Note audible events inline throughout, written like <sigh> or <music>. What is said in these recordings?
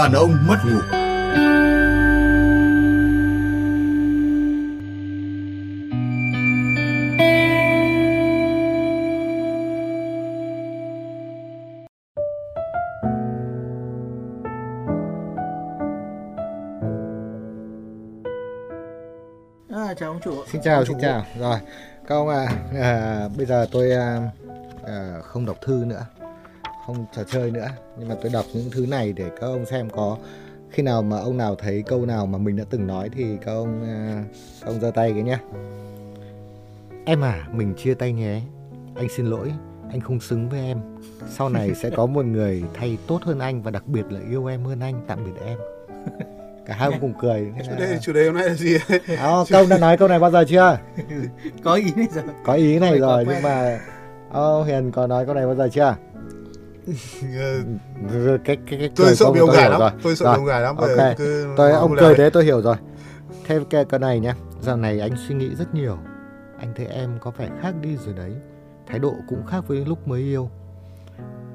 Đàn ông mất ngủ À, chào ông chủ. Xin chào, xin chào. Rồi, các ông à, à bây giờ tôi à, à, không đọc thư nữa, không trò chơi nữa, nhưng mà tôi đọc những thứ này để các ông xem có khi nào mà ông nào thấy câu nào mà mình đã từng nói thì các ông à, các ông giơ tay cái nhá. Em à, mình chia tay nhé. Anh xin lỗi, anh không xứng với em. Sau này sẽ có một người thay tốt hơn anh và đặc biệt là yêu em hơn anh. Tạm biệt em. <laughs> Cả hai ông cùng cười. chủ đề chủ đề hôm nay là gì À, câu đã nói câu này bao giờ chưa? Có ý này rồi. Có ý này rồi nhưng mà oh, Hiền có nói câu này bao giờ chưa? Cái cái cái tôi sợ bị ông hiểu lắm rồi. tôi sợ Rồi, bị ông gài lắm ok. Cứ Tôi ông cười thế tôi hiểu rồi. Thêm cái cái này nhá. Dạo này anh suy nghĩ rất nhiều. Anh thấy em có vẻ khác đi rồi đấy. Thái độ cũng khác với lúc mới yêu.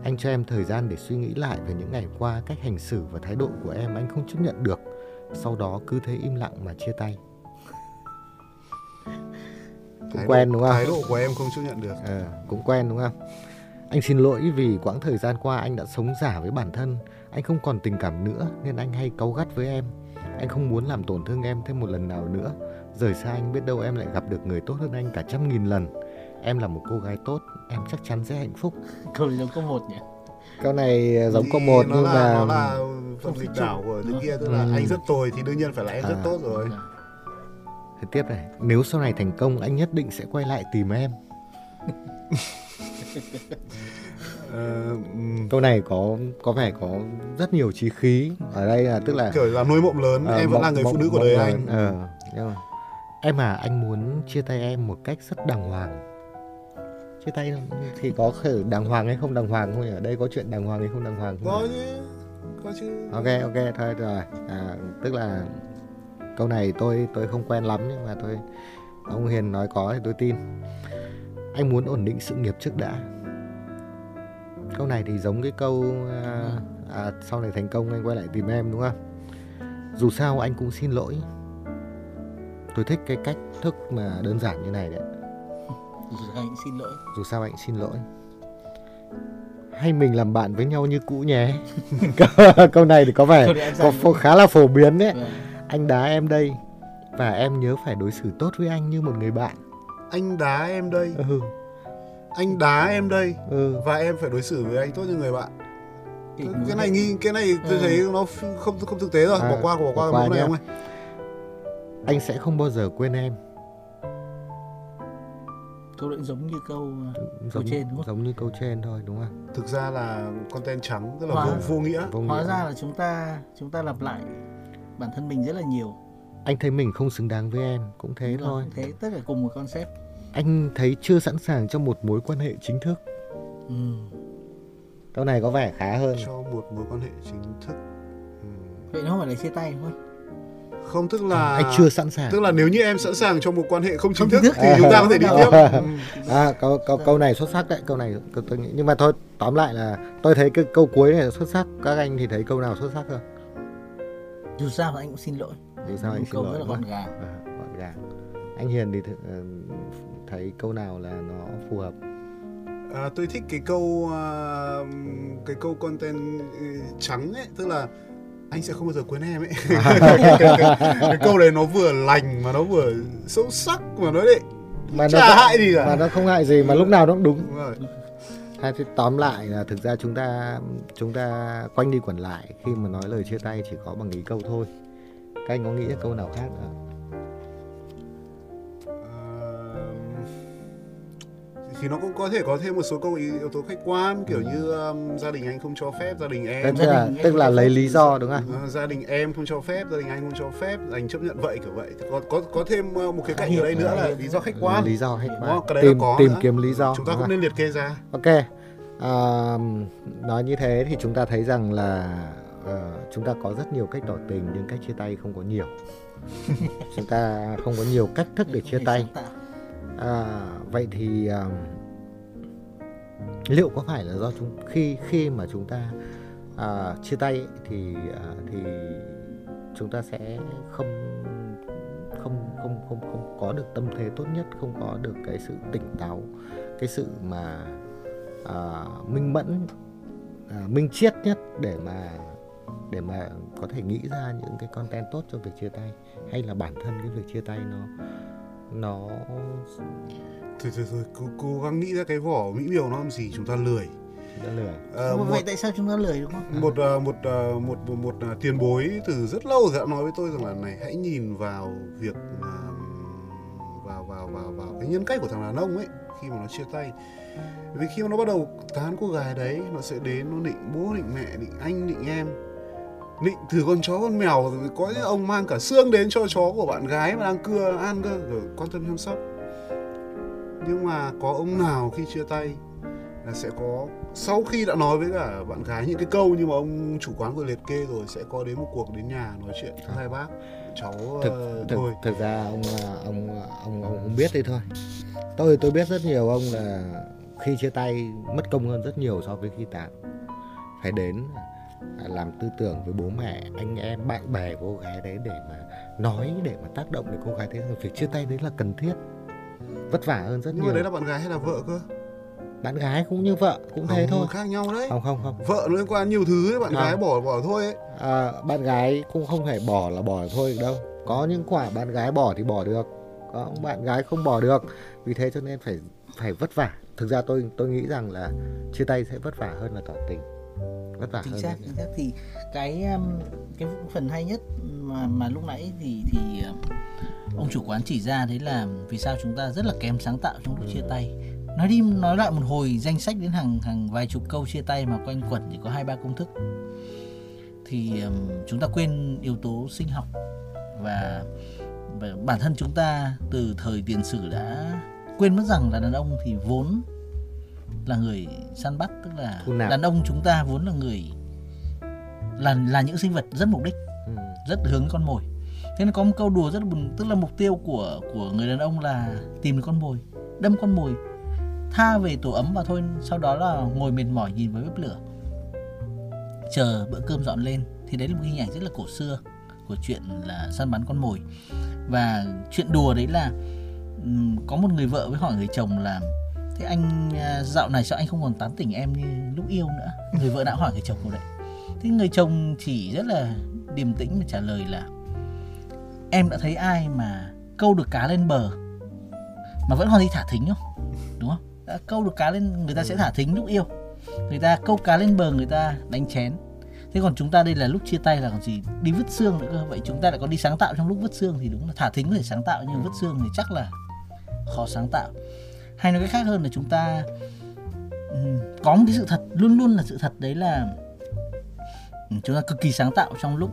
Anh cho em thời gian để suy nghĩ lại về những ngày qua cách hành xử và thái độ của em anh không chấp nhận được. Sau đó cứ thế im lặng mà chia tay. Cũng Thái độ- quen đúng không? thái độ của em không chấp nhận được Ờ, cũng quen đúng không? Anh xin lỗi vì quãng thời gian qua anh đã sống giả với bản thân. Anh không còn tình cảm nữa nên anh hay cáu gắt với em. Anh không muốn làm tổn thương em thêm một lần nào nữa. Rời xa anh biết đâu em lại gặp được người tốt hơn anh cả trăm nghìn lần. Em là một cô gái tốt, em chắc chắn sẽ hạnh phúc. <laughs> Câu này giống câu một nhỉ? Câu này giống Thì câu một nhưng là, mà nó là phần chung. đảo của Nó- kia tức là Ừ. anh rất tồi thì đương nhiên phải là em rất À. tốt rồi Thế tiếp này, nếu sau này thành công anh nhất định sẽ quay lại tìm em. <laughs> Ừm, Câu này có có vẻ có rất nhiều chí khí. Ở đây là tức là kiểu là nuôi mộng lớn Ờ, em vẫn là mộng- người phụ mộng- nữ của đời lớn. anh Ờ, mà em à anh muốn chia tay em một cách rất đàng hoàng chia tay thì có thể đàng hoàng hay không đàng hoàng không nhỉ? ở đây có chuyện đàng hoàng hay không đàng hoàng không có chứ có chứ ok ok thôi rồi à, tức là câu này tôi tôi không quen lắm nhưng mà tôi ông Hiền nói có thì tôi tin anh muốn ổn định sự nghiệp trước đã. Câu này thì giống cái câu à, à, sau này thành công anh quay lại tìm em đúng không? Dù sao anh cũng xin lỗi. Tôi thích cái cách thức mà đơn giản như này đấy. Dù sao anh xin lỗi. dù sao anh xin lỗi. Hay mình làm bạn với nhau như cũ nhé. <laughs> Câu, này thì có vẻ có phổ- khá là phổ biến đấy. Vâng. anh đá em đây và em nhớ phải đối xử tốt với anh như một người bạn anh đá em đây. Ừ. Anh đá em đây. Ừ. Và em phải đối xử với anh tốt như người bạn. Cái muốn này nghi cái này tôi Ừ. thấy nó không không thực tế rồi. À, bỏ qua bỏ qua bỏ qua cái này ông ơi anh sẽ không bao giờ quên em. Câu đấy giống như câu uh, giống trên đúng không? giống như câu trên thôi đúng không? Thực ra là content trắng tức là vô, vô nghĩa. Vô hóa ra là chúng ta chúng ta lặp lại bản thân mình rất là nhiều. Anh thấy mình không xứng đáng với em cũng thế Đúng rồi, thôi Thế tất cả cùng một concept. anh thấy chưa sẵn sàng cho một mối quan hệ chính thức Ừ. câu này có vẻ khá hơn cho một mối quan hệ chính thức Ừ. Vậy nó không phải là chia tay đúng không? tức là anh chưa sẵn sàng tức là nếu như em sẵn sàng cho một quan hệ không chính thức thì thì chúng ta có thể đi tiếp <laughs> à câu câu câu này xuất sắc đấy câu này câu- tôi nghĩ nhưng mà thôi tóm lại là tôi thấy cái câu cuối này xuất sắc các anh thì thấy câu nào xuất sắc hơn Dù sao anh cũng xin lỗi. Dù sao anh xin lỗi rất là gọn gàng. À, gọn gàng. Anh Hiền thì th- ờ, thấy câu nào là nó phù hợp? À, tôi thích cái câu à, cái câu content ừ, trắng ấy tức là anh sẽ không bao giờ quên em ấy. <laughs> <laughs> Cái câu này nó vừa lành mà nó vừa sâu sắc mà nó đấy mà chả nó hại gì cả. mà nó không hại gì mà lúc nào nó cũng đúng. Đúng rồi. Hay thì tóm lại là thực ra chúng ta chúng ta quanh đi quẩn lại khi mà nói lời chia tay chỉ có bằng ý câu thôi các anh có nghĩ ra câu nào khác nữa? Ờ, thì nó cũng có thể có thêm một số câu ý- yếu tố khách quan kiểu như um, gia đình anh không cho phép gia đình tức em Gia là đình em tức là lấy lý do đúng không? Ờ, gia đình em không cho phép gia đình anh không cho phép anh chấp nhận vậy kiểu vậy. Có có có thêm uh, một cái cạnh ở đây nữa là lý do khách quan. Lý do khách quan? Cái đấy tìm có tìm nữa. kiếm lý do chúng ta cũng không? nên liệt kê ra. Ok. À, nói như thế thì chúng ta thấy rằng là ờ, chúng ta có rất nhiều cách tỏ tình nhưng cách chia tay không có nhiều <laughs> chúng ta không có nhiều cách thức để chia tay. À, vậy thì um, liệu có phải là do chúng khi khi mà chúng ta à, chia tay thì à, thì chúng ta sẽ không không không không không có được tâm thế tốt nhất không có được cái sự tỉnh táo cái sự mà à, minh mẫn à, minh triết nhất để mà để mà có thể nghĩ ra những cái content tốt cho việc chia tay hay là bản thân cái việc chia tay nó nó thôi thôi thôi cố, cố gắng nghĩ ra cái vỏ mỹ miều nó làm gì chúng ta lười. Đã lười. Ờ, Mà một vậy tại sao chúng ta lười đúng không? một ờ, một ờ, một một, một ờ, tiền bối từ rất lâu rồi đã nói với tôi rằng là này hãy nhìn vào việc vào vào vào vào cái nhân cách của thằng đàn ông ấy khi mà nó chia tay. Vì khi mà nó bắt đầu tán cô gái đấy nó sẽ đến nó định bố định mẹ định anh định em định thử con chó con mèo có những ông mang cả xương đến cho chó của bạn gái mà đang cưa ăn cơ. Rồi quan tâm chăm sóc. Nhưng mà có ông nào khi chia tay là sẽ có sau khi đã nói với cả bạn gái những cái câu như mà ông chủ quán vừa liệt kê rồi sẽ có đến một cuộc đến nhà nói chuyện hai bác. Cháu thực ờ, thực, thôi. thực ra ông à, ông ông ông không biết đấy thôi. Tôi tôi biết rất nhiều ông là khi chia tay mất công hơn rất nhiều so với khi tán phải đến làm tư tưởng với bố mẹ anh em bạn bè của cô gái đấy để mà nói để mà tác động để cô gái thấy rằng việc chia tay đấy là cần thiết vất vả hơn rất nhưng mà nhiều. đấy là bạn gái hay là vợ cơ? Bạn gái cũng như vợ cũng thế Không, thôi. khác nhau đấy. Không không không. Vợ liên quan nhiều thứ ấy bạn Không. gái bỏ bỏ thôi ấy. À, bạn gái cũng không thể bỏ là bỏ thôi được đâu. Có những quả bạn gái bỏ thì bỏ được có bạn gái không bỏ được. Vì thế cho nên phải phải vất vả. Thực ra tôi tôi nghĩ rằng là chia tay sẽ vất vả hơn là tỏ tình vất vả chính hơn xác chính xác. Thì cái um, cái phần hay nhất mà mà lúc nãy thì thì um, ông chủ quán chỉ ra đấy là vì sao chúng ta rất là kém sáng tạo trong lúc chia tay. Nói đi nói lại một hồi danh sách đến hàng hàng vài chục câu chia tay mà quanh quẩn chỉ có hai ba công thức. Thì um, chúng ta quên yếu tố sinh học và, và bản thân chúng ta từ thời tiền sử đã quên mất rằng là đàn ông thì vốn là người săn bắt tức là đàn ông chúng ta vốn là người là là những sinh vật rất mục đích ừ. rất hướng con mồi. Thế nên có một câu đùa rất buồn tức là mục tiêu của của người đàn ông là tìm được con mồi đâm con mồi tha về tổ ấm và thôi sau đó là ngồi mệt mỏi nhìn vào bếp lửa chờ bữa cơm dọn lên. Thì đấy là một hình ảnh rất là cổ xưa của chuyện là săn bắn con mồi. Và chuyện đùa đấy là có một người vợ với hỏi người chồng là thế anh à, dạo này sao anh không còn tán tỉnh em như lúc yêu nữa? Người vợ đã hỏi người chồng của đấy. Thế người chồng chỉ rất là điềm tĩnh mà trả lời là, em đã thấy ai mà câu được cá lên bờ mà vẫn còn đi thả thính không? Đúng không? Đã câu được cá lên, người ta sẽ thả thính lúc yêu. Người ta câu cá lên bờ, người ta đánh chén. Thế còn chúng ta đây là lúc chia tay là còn gì? Đi vứt xương nữa cơ. Vậy chúng ta lại có đi sáng tạo trong lúc vứt xương thì đúng là thả thính có thể sáng tạo, nhưng vứt xương thì chắc là khó sáng tạo hay nói cách khác hơn là chúng ta ừm, có một cái sự thật luôn luôn là sự thật đấy là chúng ta cực kỳ sáng tạo trong lúc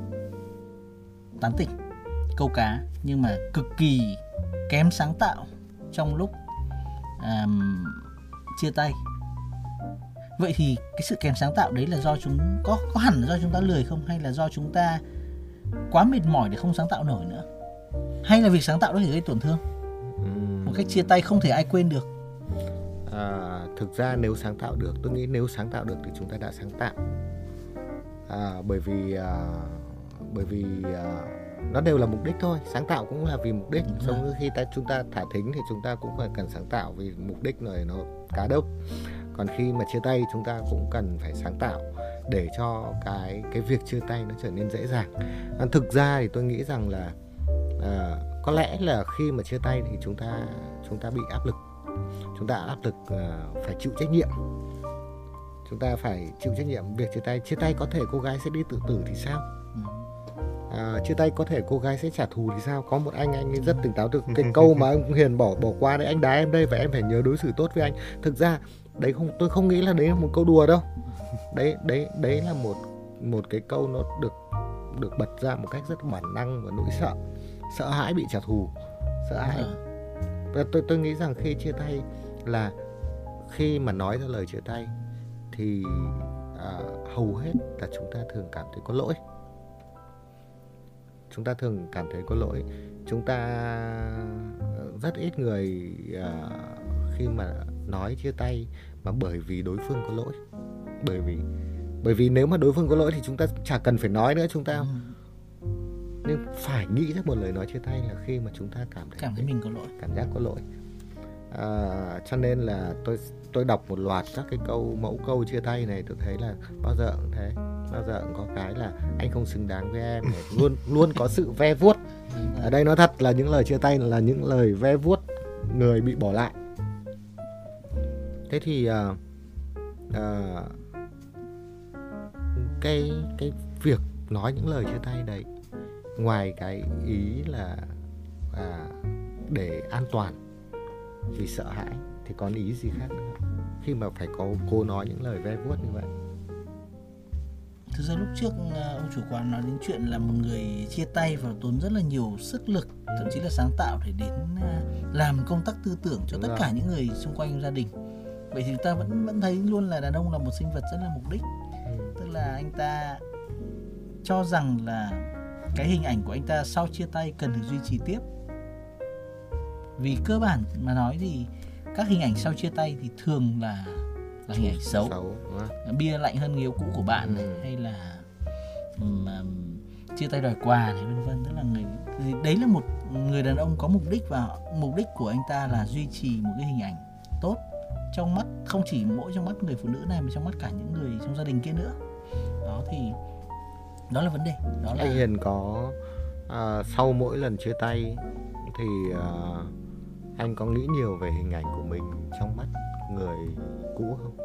tán tỉnh câu cá nhưng mà cực kỳ kém sáng tạo trong lúc àm, chia tay. Vậy thì cái sự kém sáng tạo đấy là do chúng có có hẳn là do chúng ta lười không? Hay là do chúng ta quá mệt mỏi để không sáng tạo nổi nữa? Hay là việc sáng tạo đó thể gây tổn thương? Một cách chia tay không thể ai quên được À, thực ra nếu sáng tạo được tôi nghĩ nếu sáng tạo được thì chúng ta đã sáng tạo. À, bởi vì à, bởi vì à, nó đều là mục đích thôi sáng tạo cũng là vì mục đích. Giống như khi ta chúng ta thả thính thì chúng ta cũng phải cần sáng tạo vì mục đích này nó cá đốc. Còn khi mà chia tay chúng ta cũng cần phải sáng tạo để cho cái cái việc chia tay nó trở nên dễ dàng. À, thực ra thì tôi nghĩ rằng là à, có lẽ là khi mà chia tay thì chúng ta chúng ta bị áp lực chúng ta áp lực à, phải chịu trách nhiệm. Chúng ta phải chịu trách nhiệm. Việc chia tay chia tay có thể cô gái sẽ đi tự tử thì sao? Ừ. à, chia tay có thể cô gái sẽ trả thù thì sao? Có một anh anh ấy rất tỉnh táo từ cái câu mà <laughs> ông hiền bỏ bỏ qua đấy. Anh đá em đây và em phải nhớ đối xử tốt với anh. Thực ra đấy không tôi không nghĩ là đấy là một câu đùa đâu. Đấy đấy đấy là một một cái câu nó được được bật ra một cách rất bản năng và nỗi sợ. Sợ hãi bị trả thù. Sợ hãi. Ờ. và tôi tôi nghĩ rằng khi chia tay là khi mà nói ra lời chia tay thì à, hầu hết là chúng ta thường cảm thấy có lỗi. Chúng ta thường cảm thấy có lỗi. Chúng ta ờ, rất ít người à, khi mà nói chia tay mà bởi vì đối phương có lỗi. Bởi vì bởi vì nếu mà đối phương có lỗi thì chúng ta chả cần phải nói nữa chúng ta Ừ, nhưng phải nghĩ ra một lời nói chia tay là khi mà chúng ta cảm thấy cảm thấy mình có lỗi. cảm giác có lỗi à, cho nên là tôi tôi đọc một loạt các cái câu mẫu câu chia tay này tôi thấy là bao giờ cũng thế bao giờ cũng có cái là anh không xứng đáng với em này. <laughs> luôn luôn có sự ve vuốt ở đây nó thật là những lời chia tay là những lời ve vuốt người bị bỏ lại thế thì à, à, cái cái việc nói những lời chia tay đấy ngoài cái ý là à, để an toàn vì sợ hãi thì còn ý gì khác nữa khi mà phải có cô nói những lời ve vuốt như vậy Thực ra lúc trước à, ông chủ quán nói đến chuyện là một người chia tay và tốn rất là nhiều sức lực thậm chí là sáng tạo để đến à, làm công tác tư tưởng cho Đúng tất rồi. cả những người xung quanh gia đình. Vậy thì ta vẫn vẫn thấy luôn là đàn ông là một sinh vật rất là mục đích, tức là anh ta cho rằng là cái hình ảnh của anh ta sau chia tay cần được duy trì tiếp. Vì cơ bản mà nói thì các hình ảnh sau chia tay thì thường là là hình ảnh xấu xấu đúng không? bia lạnh hơn người yêu cũ của bạn này Ừ. hay là ừm, chia tay đòi quà này vân vân tức là người thì đấy là một người đàn ông có mục đích và mục đích của anh ta là duy trì một cái hình ảnh tốt trong mắt không chỉ mỗi trong mắt người phụ nữ này mà trong mắt cả những người trong gia đình kia nữa đó thì đó là vấn đề đó là anh Hiền có à, sau mỗi lần chia tay thì à, anh có nghĩ nhiều về hình ảnh của mình trong mắt người cũ không?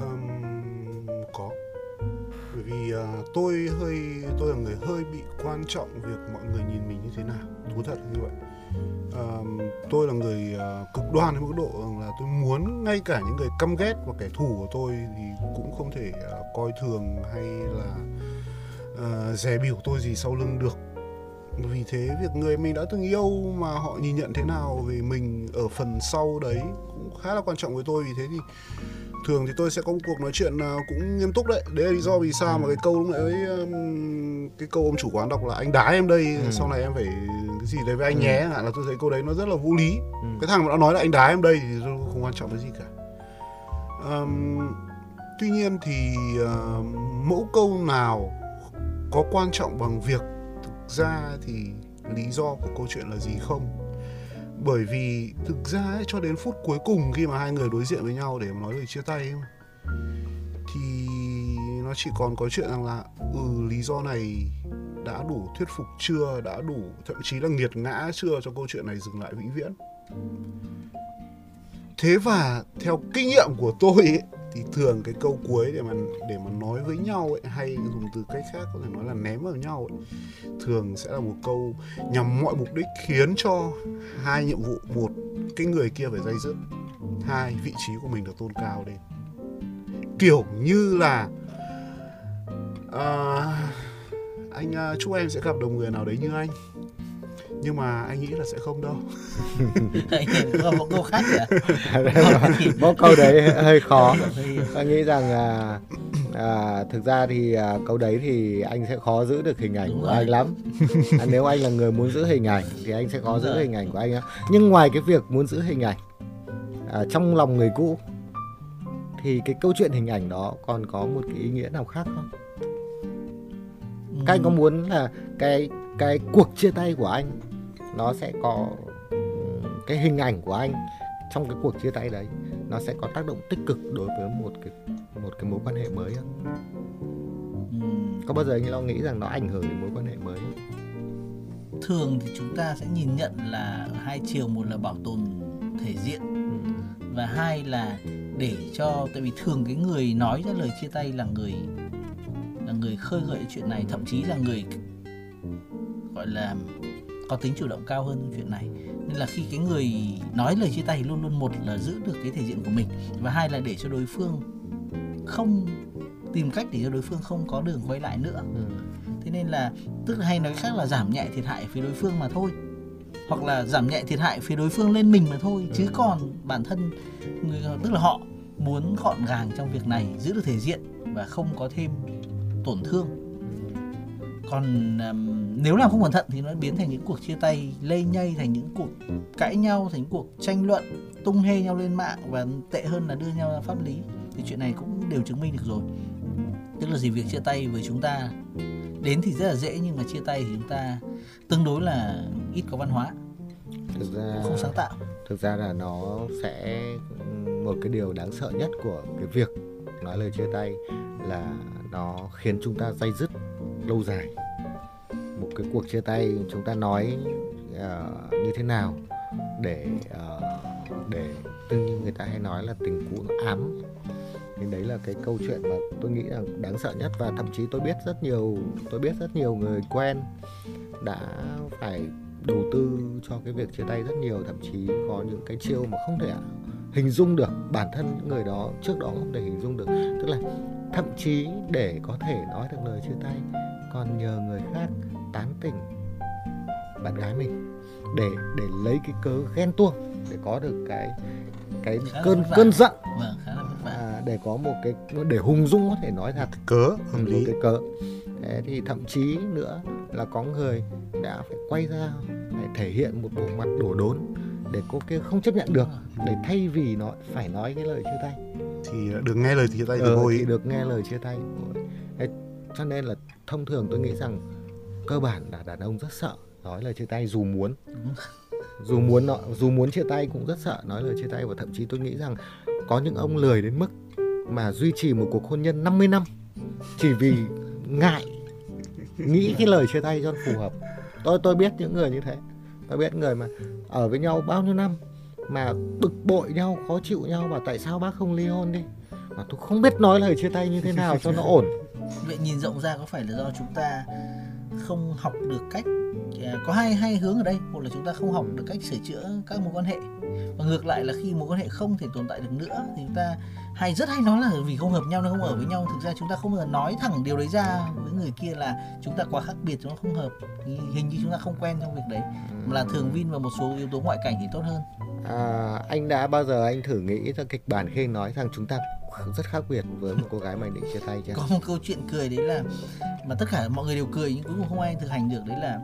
Ừm, có. Bởi vì uh, tôi hơi tôi là người hơi bị quan trọng việc mọi người nhìn mình như thế nào. Thú thật như vậy. Uh, tôi là người uh, cực đoan đến mức độ là tôi muốn ngay cả những người căm ghét và kẻ thù của tôi thì cũng không thể uh, coi thường hay là uh, dè biểu tôi gì sau lưng được vì thế việc người mình đã từng yêu mà họ nhìn nhận thế nào về mình ở phần sau đấy cũng khá là quan trọng với tôi vì thế thì thường thì tôi sẽ có một cuộc nói chuyện à, cũng nghiêm túc đấy đấy là lý do vì sao mà cái câu lúc nãy um, cái câu ông chủ quán đọc là anh đá em đây Ừ. sau này em phải cái gì đấy với anh Ừ. nhé hạn là tôi thấy câu đấy nó rất là vô lý ừ. cái thằng mà nó nói là anh đá em đây thì tôi không quan trọng cái gì cả Ờm, tuy nhiên thì ờ, mẫu câu nào có quan trọng bằng việc thực ra thì lý do của câu chuyện là gì không? Bởi vì thực ra ấy, cho đến phút cuối cùng khi mà hai người đối diện với nhau để nói lời chia tay ấy, thì nó chỉ còn có chuyện rằng là ừ lý do này đã đủ thuyết phục chưa? Đã đủ thậm chí là nghiệt ngã chưa cho câu chuyện này dừng lại vĩnh viễn? Thế và theo kinh nghiệm của tôi ấy, thì thường cái câu cuối để mà để mà nói với nhau ấy, hay dùng từ cách khác có thể nói là ném vào nhau ấy, thường sẽ là một câu nhằm mọi mục đích khiến cho hai nhiệm vụ. Một cái người kia phải dây dứt. Hai vị trí của mình được tôn cao lên. Kiểu như là uh, anh uh, chúc em sẽ gặp được người nào đấy như anh nhưng mà anh nghĩ là sẽ không đâu Anh <laughs> có một câu khác kìa Mỗi câu đấy hơi khó Tôi nghĩ rằng à, à, thực ra thì à, câu đấy thì anh sẽ khó giữ được hình ảnh Đúng của rồi. anh lắm. À, nếu anh là người muốn giữ hình ảnh thì anh sẽ khó Đúng giữ rồi. hình ảnh của anh. á. Nhưng ngoài cái việc muốn giữ hình ảnh à, trong lòng người cũ thì cái câu chuyện hình ảnh đó còn có một cái ý nghĩa nào khác không? Các anh có muốn là cái cái cuộc chia tay của anh nó sẽ có cái hình ảnh của anh trong cái cuộc chia tay đấy nó sẽ có tác động tích cực đối với một cái một cái mối quan hệ mới không? Có bao giờ anh lo nghĩ rằng nó ảnh hưởng đến mối quan hệ mới không? thường thì chúng ta sẽ nhìn nhận là hai chiều một là bảo tồn thể diện Ừ. và hai là để cho tại vì thường cái người nói ra lời chia tay là người là người khơi gợi chuyện này thậm chí là người gọi là có tính chủ động cao hơn trong chuyện này. Nên là khi cái người nói lời chia tay thì luôn luôn một là giữ được cái thể diện của mình và hai là để cho đối phương không tìm cách để cho đối phương không có đường quay lại nữa. Ừ. thế nên là tức là hay nói khác là giảm nhẹ thiệt hại phía đối phương mà thôi. Hoặc là giảm nhẹ thiệt hại phía đối phương lên mình mà thôi. Chứ Ừ. còn bản thân người tức là họ muốn gọn gàng trong việc này giữ được thể diện và không có thêm tổn thương. Còn ừm, nếu làm không cẩn thận thì nó biến thành những cuộc chia tay lây nhây thành những cuộc cãi nhau thành những cuộc tranh luận tung hê nhau lên mạng và tệ hơn là đưa nhau ra pháp lý. Thì chuyện này cũng đều chứng minh được rồi. Tức là gì? Việc chia tay với chúng ta đến thì rất là dễ nhưng mà chia tay thì chúng ta tương đối là ít có văn hóa. Thực ra không sáng tạo. thực ra là nó sẽ một cái điều đáng sợ nhất của cái việc nói lời chia tay là nó khiến chúng ta dây dứt lâu dài một cái cuộc chia tay chúng ta nói uh, như thế nào để uh, để tự nhiên người ta hay nói là tình cũ nó ám. Thì đấy là cái câu chuyện mà tôi nghĩ là đáng sợ nhất và thậm chí tôi biết rất nhiều tôi biết rất nhiều người quen đã phải đầu tư cho cái việc chia tay rất nhiều thậm chí có những cái chiêu mà không thể hình dung được bản thân những người đó trước đó không thể hình dung được. Tức là thậm chí để có thể nói được lời chia tay còn nhờ người khác tán tỉnh bạn gái mình để để lấy cái cớ ghen tuông để có được cái cái cơn cơn giận. Vâng, khá là à, để có một cái để hùng dung có thể nói thật cớ hợp lý. cái cớ. Thế thì thậm chí nữa là có người đã phải quay ra để thể hiện một bộ mặt đổ đốn để cô kia không chấp nhận được để thay vì nó phải nói cái lời chia tay. Thì được nghe lời chia tay từ ờ, môi thì được nghe lời chia tay Thế cho nên là thông thường tôi nghĩ rằng cơ bản là đàn ông rất sợ nói lời chia tay dù muốn. <laughs> Dù muốn nó dù muốn chia tay cũng rất sợ nói lời chia tay và thậm chí tôi nghĩ rằng có những ông lười đến mức mà duy trì một cuộc hôn nhân 50 năm chỉ vì ngại nghĩ cái lời chia tay cho phù hợp. Tôi tôi biết những người như thế. Tôi biết người mà ở với nhau bao nhiêu năm mà bực bội nhau khó chịu nhau và tại sao bác không ly hôn đi? Mà tôi không biết nói lời chia tay như thế nào cho nó ổn. <laughs> Vậy nhìn rộng ra có phải là do chúng ta không học được cách à, có hai hai hướng ở đây. Một là chúng ta không học được cách sửa chữa các mối quan hệ. Và ngược lại là khi mối quan hệ không thể tồn tại được nữa thì chúng ta hay rất hay nói là vì không hợp nhau nên không ở với nhau. Thực ra chúng ta không bao giờ nói thẳng điều đấy ra với người kia là chúng ta quá khác biệt chúng ta không hợp. Hình như chúng ta không quen trong việc đấy. Mà là thường vin vào một số yếu tố ngoại cảnh thì tốt hơn. À, anh đã bao giờ anh thử nghĩ ra kịch bản khi nói rằng chúng ta rất khác biệt với một cô gái mà anh định chia tay chưa? Có một câu chuyện cười đấy là mà tất cả mọi người đều cười nhưng cuối cùng không ai thực hành được. Đấy là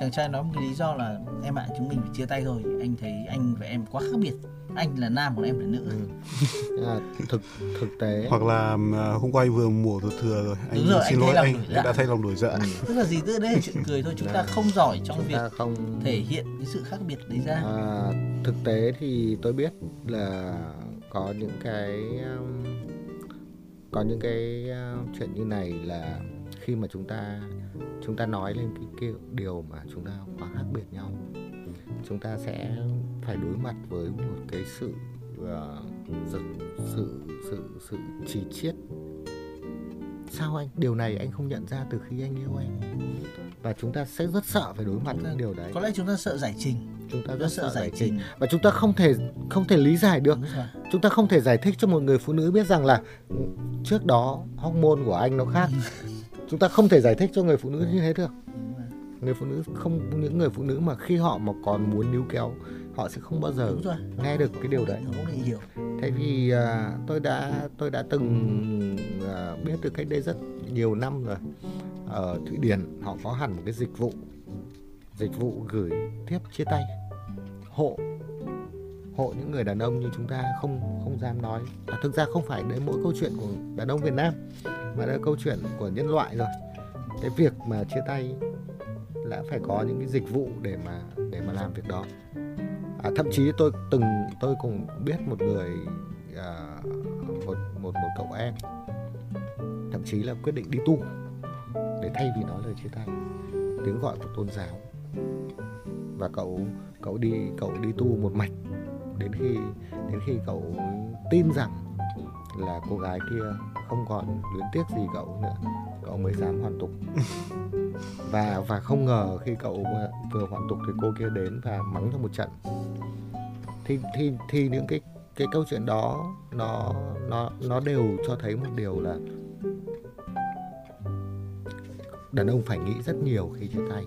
chàng trai nói một cái lý do là em ạ chúng mình phải chia tay thôi. Anh thấy anh và em quá khác biệt. Anh là nam còn em là nữ. Ừ. à, thực thực tế. Hoặc là à, hôm qua anh vừa mùa thừa thừa rồi. Anh rồi, xin anh lỗi anh, anh đã thay lòng đổi dạ. Tức là gì? Tức là đấy là chuyện cười thôi. Chúng ta không giỏi trong chúng việc không thể hiện cái sự khác biệt đấy ra. À, thực tế thì tôi biết là có những cái um, có những cái uh, chuyện như này là khi mà chúng ta chúng ta nói lên cái, cái điều mà chúng ta quá khác biệt nhau chúng ta sẽ phải đối mặt với một cái sự uh, sự sự sự sự chỉ chiết sao anh? Điều này anh không nhận ra từ khi anh yêu em. Và chúng ta sẽ rất sợ phải đối mặt với điều đấy. Có lẽ chúng ta sợ giải trình. Chúng ta rất sợ sợ giải trình. và chúng ta không thể không thể lý giải được. Chúng ta không thể giải thích cho một người phụ nữ biết rằng là trước đó hormone của anh nó khác <laughs> chúng ta không thể giải thích cho người phụ nữ như thế được. Người phụ nữ không những người phụ nữ mà khi họ mà còn muốn níu kéo họ sẽ không bao giờ rồi. nghe được cái điều đấy. Hiểu. Thế vì à, tôi đã tôi đã từng à, biết được cách đây rất nhiều năm rồi. Ở Thụy Điển họ có hẳn một cái dịch vụ dịch vụ gửi thiếp chia tay hộ hộ những người đàn ông như chúng ta không không dám nói. Và thực ra không phải đấy mỗi câu chuyện của đàn ông Việt Nam mà là câu chuyện của nhân loại rồi. Cái việc mà chia tay là phải có những cái dịch vụ để mà để mà làm việc đó. À, thậm chí tôi từng tôi cũng biết một người à, một một một cậu em thậm chí là quyết định đi tu để thay vì nói lời chia tay. Tiếng gọi của tôn giáo. Và cậu cậu đi cậu đi tu một mạch đến khi đến khi cậu tin rằng là cô gái kia không còn luyến tiếc gì cậu nữa cậu mới dám hoàn tục. <laughs> Và và không ngờ khi cậu vừa- hoàn tục thì cô kia đến và mắng cho một trận. Thì thì thì những cái cái câu chuyện đó nó nó nó đều cho thấy một điều là đàn ông phải nghĩ rất nhiều khi chia tay.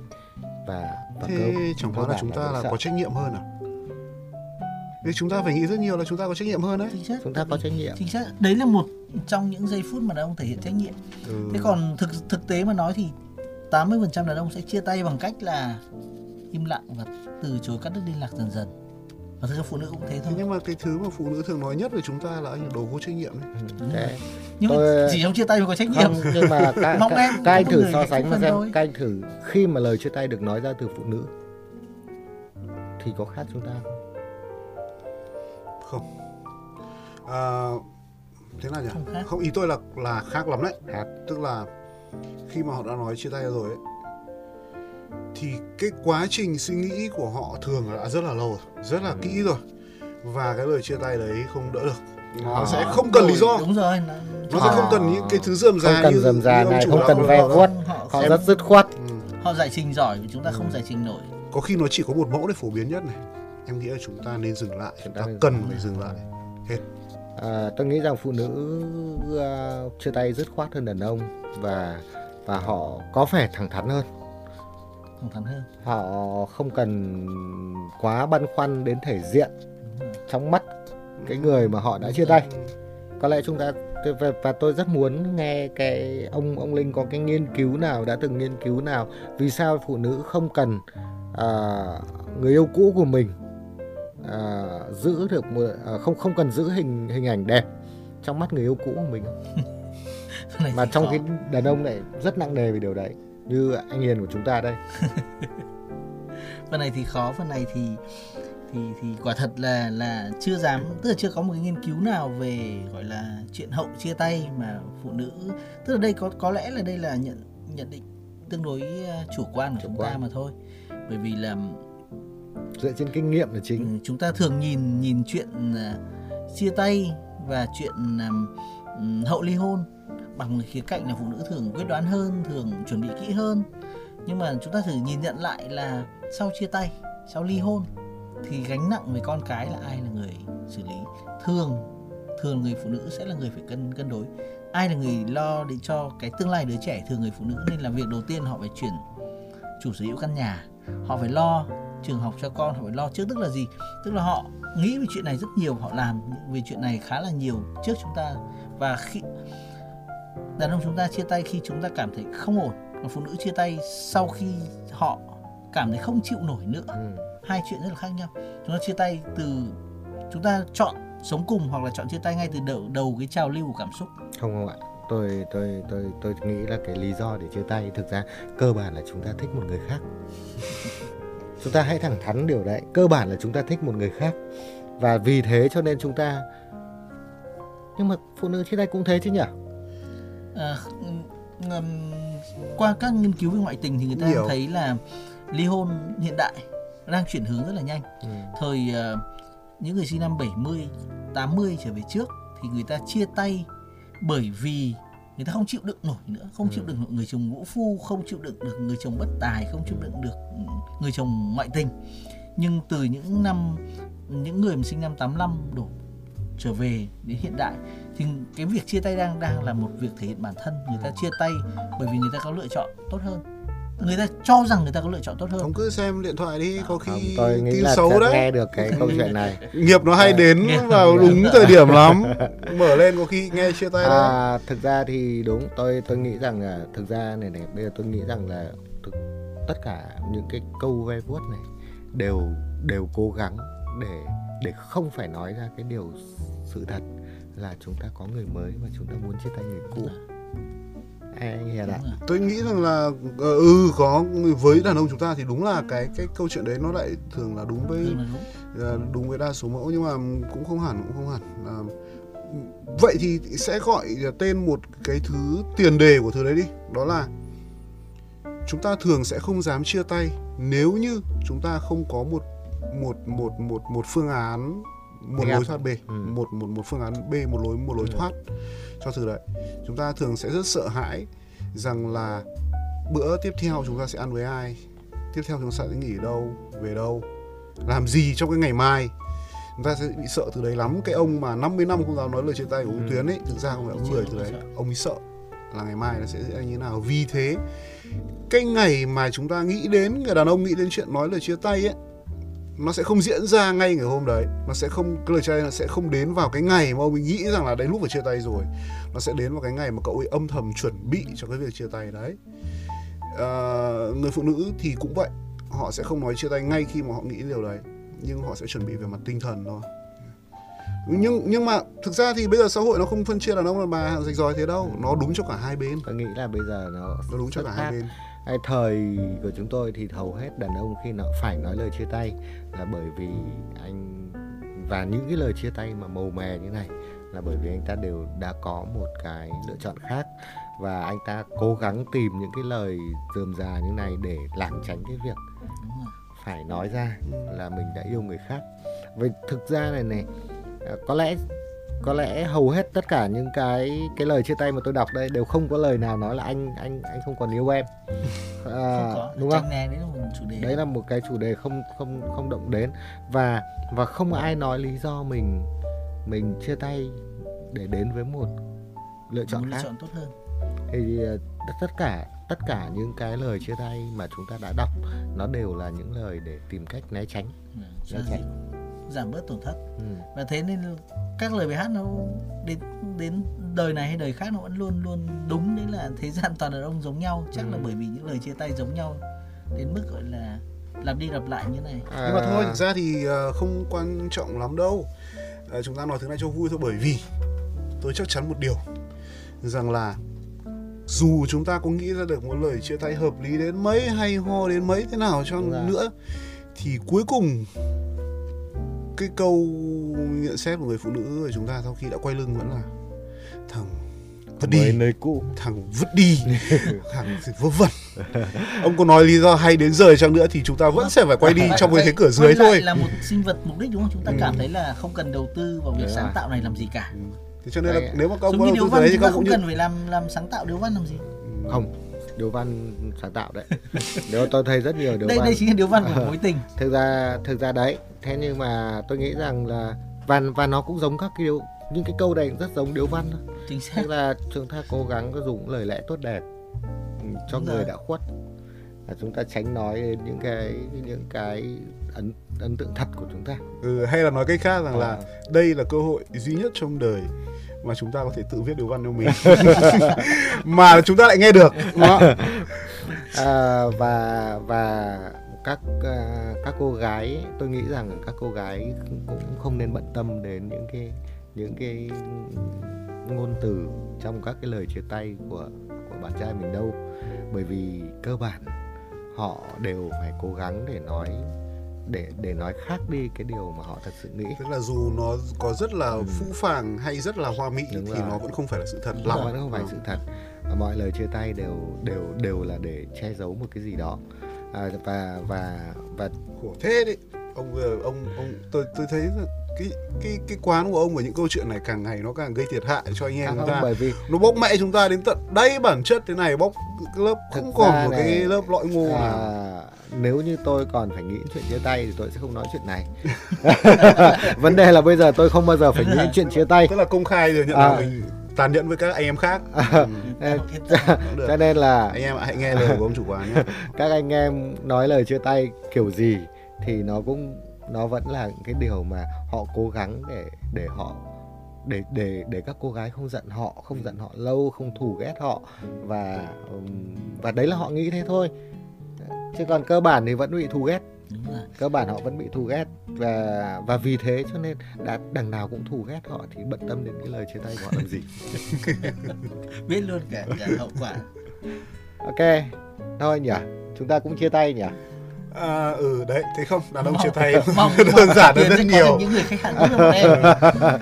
Và và thế cơ chẳng qua là chúng ta là sợ. có trách nhiệm hơn à Thế chúng ta phải nghĩ rất nhiều là chúng ta có trách nhiệm hơn đấy. Chính xác. Chúng ta có trách nhiệm. Chính xác. Đấy là một trong những giây phút mà đàn ông thể hiện trách nhiệm. Ừ. thế còn thực thực tế mà nói thì 80% đàn ông sẽ chia tay bằng cách là im lặng và từ chối cắt đứt liên lạc dần dần. Và thực ra phụ nữ cũng thế thế thôi. Nhưng mà cái thứ mà phụ nữ thường nói nhất về chúng ta là anh đồ vô trách nhiệm đấy. Ừ, nhưng mà Tôi- chỉ trong chia tay mới có trách nhiệm. không nhưng mà <laughs> các, Mong các, em các anh thử so sánh mà xem. thôi. các anh thử khi mà lời chia tay được nói ra từ phụ nữ thì có khác chúng ta không không? À, thế nào nhỉ? Không khác. không ý tôi là là khác lắm đấy. Khác. Tức là khi mà họ đã nói chia tay rồi ấy thì cái quá trình suy nghĩ của họ thường là đã rất là lâu rồi rất là kỹ rồi. Và cái lời chia tay đấy không đỡ được. Nó Họ- sẽ không cần lý do. Đúng rồi nó, nó sẽ không cần những cái thứ dườm không già cần như dườm già này không cần ve họ- vuốt họ, họ rất dứt khoát. Ừ. họ giải trình giỏi chúng ta không giải trình nổi. Có khi nó chỉ có một mẫu để phổ biến nhất này em nghĩ là chúng ta nên dừng lại chúng ta ta cần dừng phải dừng lại. Hết. À, tôi nghĩ rằng phụ nữ uh, chia tay dứt khoát hơn đàn ông và và họ có vẻ thẳng thắn hơn. Thẳng thắn hơn. Họ không cần quá băn khoăn đến thể diện trong mắt cái người mà họ đã chia tay. Có lẽ chúng ta và, và tôi rất muốn nghe cái ông ông linh có cái nghiên cứu nào đã từng nghiên cứu nào vì sao phụ nữ không cần à, người yêu cũ của mình à, giữ được một, à, không không cần giữ hình hình ảnh đẹp trong mắt người yêu cũ của mình <laughs> mà trong khó. cái đàn ông này rất nặng nề về điều đấy như anh hiền của chúng ta đây <laughs> phần này thì khó phần này thì thì thì quả thật là là chưa dám tức là chưa có một cái nghiên cứu nào về gọi là chuyện hậu chia tay mà phụ nữ tức là đây có có lẽ là đây là nhận nhận định tương đối uh, chủ quan của Chủ chúng quan. ta mà thôi bởi vì là dựa trên kinh nghiệm là ừ, chính chúng ta thường nhìn nhìn chuyện uh, chia tay và chuyện um, hậu ly hôn bằng khía cạnh là phụ nữ thường quyết đoán hơn thường chuẩn bị kỹ hơn. Nhưng mà chúng ta thử nhìn nhận lại là sau chia tay sau ly hôn thì gánh nặng về con cái là ai là người xử lý? Thường thường người phụ nữ sẽ là người phải cân cân đối. Ai là người lo để cho cái tương lai đứa trẻ? Thường người phụ nữ nên là việc đầu tiên họ phải chuyển chủ sở hữu căn nhà. Họ phải lo trường học cho con họ phải lo trước tức là gì? Tức là họ nghĩ về chuyện này rất nhiều họ làm về chuyện này khá là nhiều trước chúng ta. Và khi đàn ông chúng ta chia tay khi chúng ta cảm thấy không ổn còn phụ nữ chia tay sau khi họ cảm thấy không chịu nổi nữa. Ừ. hai chuyện rất là khác nhau. Chúng ta chia tay từ chúng ta chọn sống cùng hoặc là chọn chia tay ngay từ đầu đầu cái trào lưu của cảm xúc. Không không ạ. Tôi tôi tôi tôi nghĩ là cái lý do để chia tay thực ra cơ bản là chúng ta thích một người khác <laughs> chúng ta hãy thẳng thắn điều đấy cơ bản là chúng ta thích một người khác và vì thế cho nên chúng ta nhưng mà phụ nữ chia tay cũng thế chứ nhỉ à, ừm, qua các nghiên cứu về ngoại tình thì người ta Nhiều. thấy là ly hôn hiện đại đang chuyển hướng rất là nhanh ừ. thời ờ, những người sinh năm 70, 80 trở về trước thì người ta chia tay bởi vì người ta không chịu đựng nổi nữa, không chịu Ừ. đựng nổi người chồng vũ phu, không chịu đựng được người chồng bất tài, không chịu đựng được ừ, người chồng ngoại tình. Nhưng từ những năm những người mà sinh năm 85 đổ trở về đến hiện đại thì cái việc chia tay đang đang là một việc thể hiện bản thân người ta chia tay bởi vì người ta có lựa chọn tốt hơn người ta cho rằng người ta có lựa chọn tốt hơn. Không cứ xem điện thoại đi có không, khi tôi nghĩ tin là xấu đấy. nghe được cái câu chuyện này. <laughs> Nghiệp nó hay Dạ. đến vào đúng thời điểm <laughs> lắm. Mở lên có khi nghe chia tay đấy à, thực ra thì đúng tôi tôi nghĩ rằng là thực ra này này bây giờ tôi nghĩ rằng là thực, tất cả những cái câu ve vuốt này đều đều cố gắng để để không phải nói ra cái điều sự thật là chúng ta có người mới và chúng ta muốn chia tay người cũ. Ê, anh Hiền ạ. Tôi nghĩ rằng là ờ, ừ có với đàn ông chúng ta thì đúng là cái cái câu chuyện đấy nó lại thường là đúng với là đúng. ờ, đúng với đa số mẫu nhưng mà cũng không hẳn cũng không hẳn. À, vậy thì sẽ gọi tên một cái thứ tiền đề của thứ đấy đi đó là chúng ta thường sẽ không dám chia tay nếu như chúng ta không có một một một một một phương án một lối thoát B Ừ. một một một phương án B một lối một lối Ừ. thoát cho thứ đấy. Chúng ta thường sẽ rất sợ hãi rằng là bữa tiếp theo chúng ta sẽ ăn với ai tiếp theo chúng ta sẽ nghỉ đâu về đâu làm gì trong cái ngày mai. Chúng ta sẽ bị sợ từ đấy lắm. Cái ông mà 50 năm không dám nói lời chia tay của ông Ừ. Tuyến ấy thực ra không phải ông lười từ đấy. ông ấy sợ là ngày mai nó sẽ diễn ra như thế nào. Vì thế cái ngày mà chúng ta nghĩ đến người đàn ông nghĩ đến chuyện nói lời chia tay ấy nó sẽ không diễn ra ngay ngày hôm đấy. Nó sẽ không cái lời chia tay nó sẽ không đến vào cái ngày mà ông ấy nghĩ rằng là đến lúc phải chia tay rồi. Nó sẽ đến vào cái ngày mà cậu ấy âm thầm chuẩn bị cho cái việc chia tay đấy. Ờ, người phụ nữ thì cũng vậy. Họ sẽ không nói chia tay ngay khi mà họ nghĩ điều đấy. Nhưng họ sẽ chuẩn bị về mặt tinh thần thôi. Nhưng nhưng mà thực ra thì bây giờ xã hội nó không phân chia đàn ông là bà rạch ròi thế đâu. Nó đúng cho cả hai bên. Tôi nghĩ là bây giờ nó nó đúng cho cả hai bên Thời của chúng tôi thì hầu hết đàn ông khi nó phải nói lời chia tay là bởi vì anh và những cái lời chia tay mà màu mè như này là bởi vì anh ta đều đã có một cái lựa chọn khác và anh ta cố gắng tìm những cái lời dườm già như này để lảng tránh cái việc phải nói ra là mình đã yêu người khác. Vậy thực ra này này à, có lẽ có lẽ hầu hết tất cả những cái cái lời chia tay mà tôi đọc đây đều không có lời nào nói là anh anh anh không còn yêu em. À, <laughs> không có đúng không? đấy là một chủ đề Đấy là một cái chủ đề không không không động đến và và không ai nói lý do mình mình chia tay để đến với một lựa chọn một lựa khác chọn tốt hơn thì ờ, tất- cả tất cả những cái lời chia tay mà chúng ta đã đọc nó đều là những lời để tìm cách né tránh Ừ, cho Né tránh. Giảm bớt tổn thất. Ừ. và thế nên các lời bài hát nó đến đến đời này hay đời khác nó vẫn luôn luôn đúng đấy là thế gian toàn đàn ông giống nhau. Chắc là Ừ. bởi vì những lời chia tay giống nhau đến mức gọi là lặp đi lặp lại như này. Nhưng mà thôi À, thực ra thì ờ, không quan trọng lắm đâu. Ờ, chúng ta nói thứ này cho vui thôi bởi vì tôi chắc chắn một điều rằng là dù chúng ta có nghĩ ra được một lời chia tay hợp lý đến mấy hay ho đến mấy thế nào cho nữa thì cuối cùng cái câu nhận xét của người phụ nữ của chúng ta sau khi đã quay lưng vẫn là thằng vứt đi. Nơi cũ. Thằng vứt đi. <laughs> Thằng thì vớ vẩn. Ông có nói lý do hay đến giờ chăng nữa thì chúng ta vẫn sẽ phải quay đi trong cái thế cửa dưới thôi. là một sinh vật mục đích đúng không? Chúng ta Ừ. cảm thấy là không cần đầu tư vào việc Đúng sáng tạo này làm gì cả. Thế cho nên là nếu mà các ông có như đầu tư đấy thì chúng các ta ông không cũng cần phải làm làm sáng tạo điếu văn làm gì? Không điếu văn sáng tạo đấy. Nếu tôi thấy rất nhiều điếu đây văn. đây chính là điếu văn của mối tình. thực ra thực ra đấy. Thế nhưng mà tôi nghĩ rằng là và và nó cũng giống các cái điếu những cái câu này cũng rất giống điếu văn. Thôi chính xác. Tức là chúng ta cố gắng có dùng lời lẽ tốt đẹp ừ, cho Đúng người rồi. đã khuất. Và chúng ta tránh nói đến những cái những cái ấn ấn tượng thật của chúng ta. Ừ, hay là nói cách khác rằng là À. đây là cơ hội duy nhất trong đời mà chúng ta có thể tự viết điều văn cho mình <laughs> mà chúng ta lại nghe được đúng không? à, và và các à, các cô gái tôi nghĩ rằng các cô gái cũng không nên bận tâm đến những cái những cái ngôn từ trong các cái lời chia tay của của bạn trai mình đâu bởi vì cơ bản họ đều phải cố gắng để nói để để nói khác đi cái điều mà họ thật sự nghĩ. Tức là dù nó có rất là Ừ. phũ phàng hay rất là hoa mỹ Đúng thì rồi. nó vẫn không phải là sự thật. Đúng lắm. nó không phải sự thật. Và mọi lời chia tay đều đều đều là để che giấu một cái gì đó. À, và và và khổ thế đấy ông vừa ông ông tôi tôi thấy cái cái cái quán của ông và những câu chuyện này càng ngày nó càng gây thiệt hại cho anh em à, chúng ta. bởi vì nó bóc mẹ chúng ta đến tận đây bản chất thế này bóc lớp không còn một này, cái lớp lõi ngô nào à, nếu như tôi còn phải nghĩ chuyện chia tay thì tôi sẽ không nói chuyện này. <laughs> Vấn đề là bây giờ tôi không bao giờ phải nghĩ chuyện chia tay. Tức là công khai thừa nhận À. là mình tàn nhẫn với các anh em khác. <laughs> Ừ, cũng được. cho nên là anh em hãy nghe lời của ông chủ quán nhé. <laughs> Các anh em nói lời chia tay kiểu gì thì nó cũng nó vẫn là cái điều mà họ cố gắng để để họ để để để các cô gái không giận họ không giận họ lâu không thù ghét họ. Và ừm, và đấy là họ nghĩ thế thôi. Chứ còn cơ bản thì vẫn bị thù ghét. Cơ bản họ vẫn bị thù ghét. Và và vì thế cho nên đã đằng nào cũng thù ghét họ thì bận tâm đến cái lời chia tay của họ làm gì. <laughs> Biết luôn cả cả hậu quả. Ok thôi nhỉ. Chúng ta cũng chia tay nhỉ à, ừ đấy thế không? Đàn ông chia tay. mong <laughs> đơn giản hơn rất nhiều. những người khách hàng em <laughs>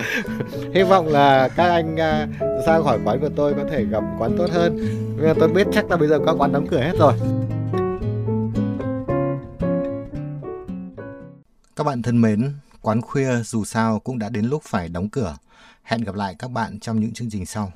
hy vọng là các anh à, ra khỏi quán của tôi có thể gặp quán tốt hơn. Tôi biết chắc là bây giờ các quán đóng cửa hết rồi. Các bạn thân mến quán khuya dù sao cũng đã đến lúc phải đóng cửa. Hẹn gặp lại các bạn trong những chương trình sau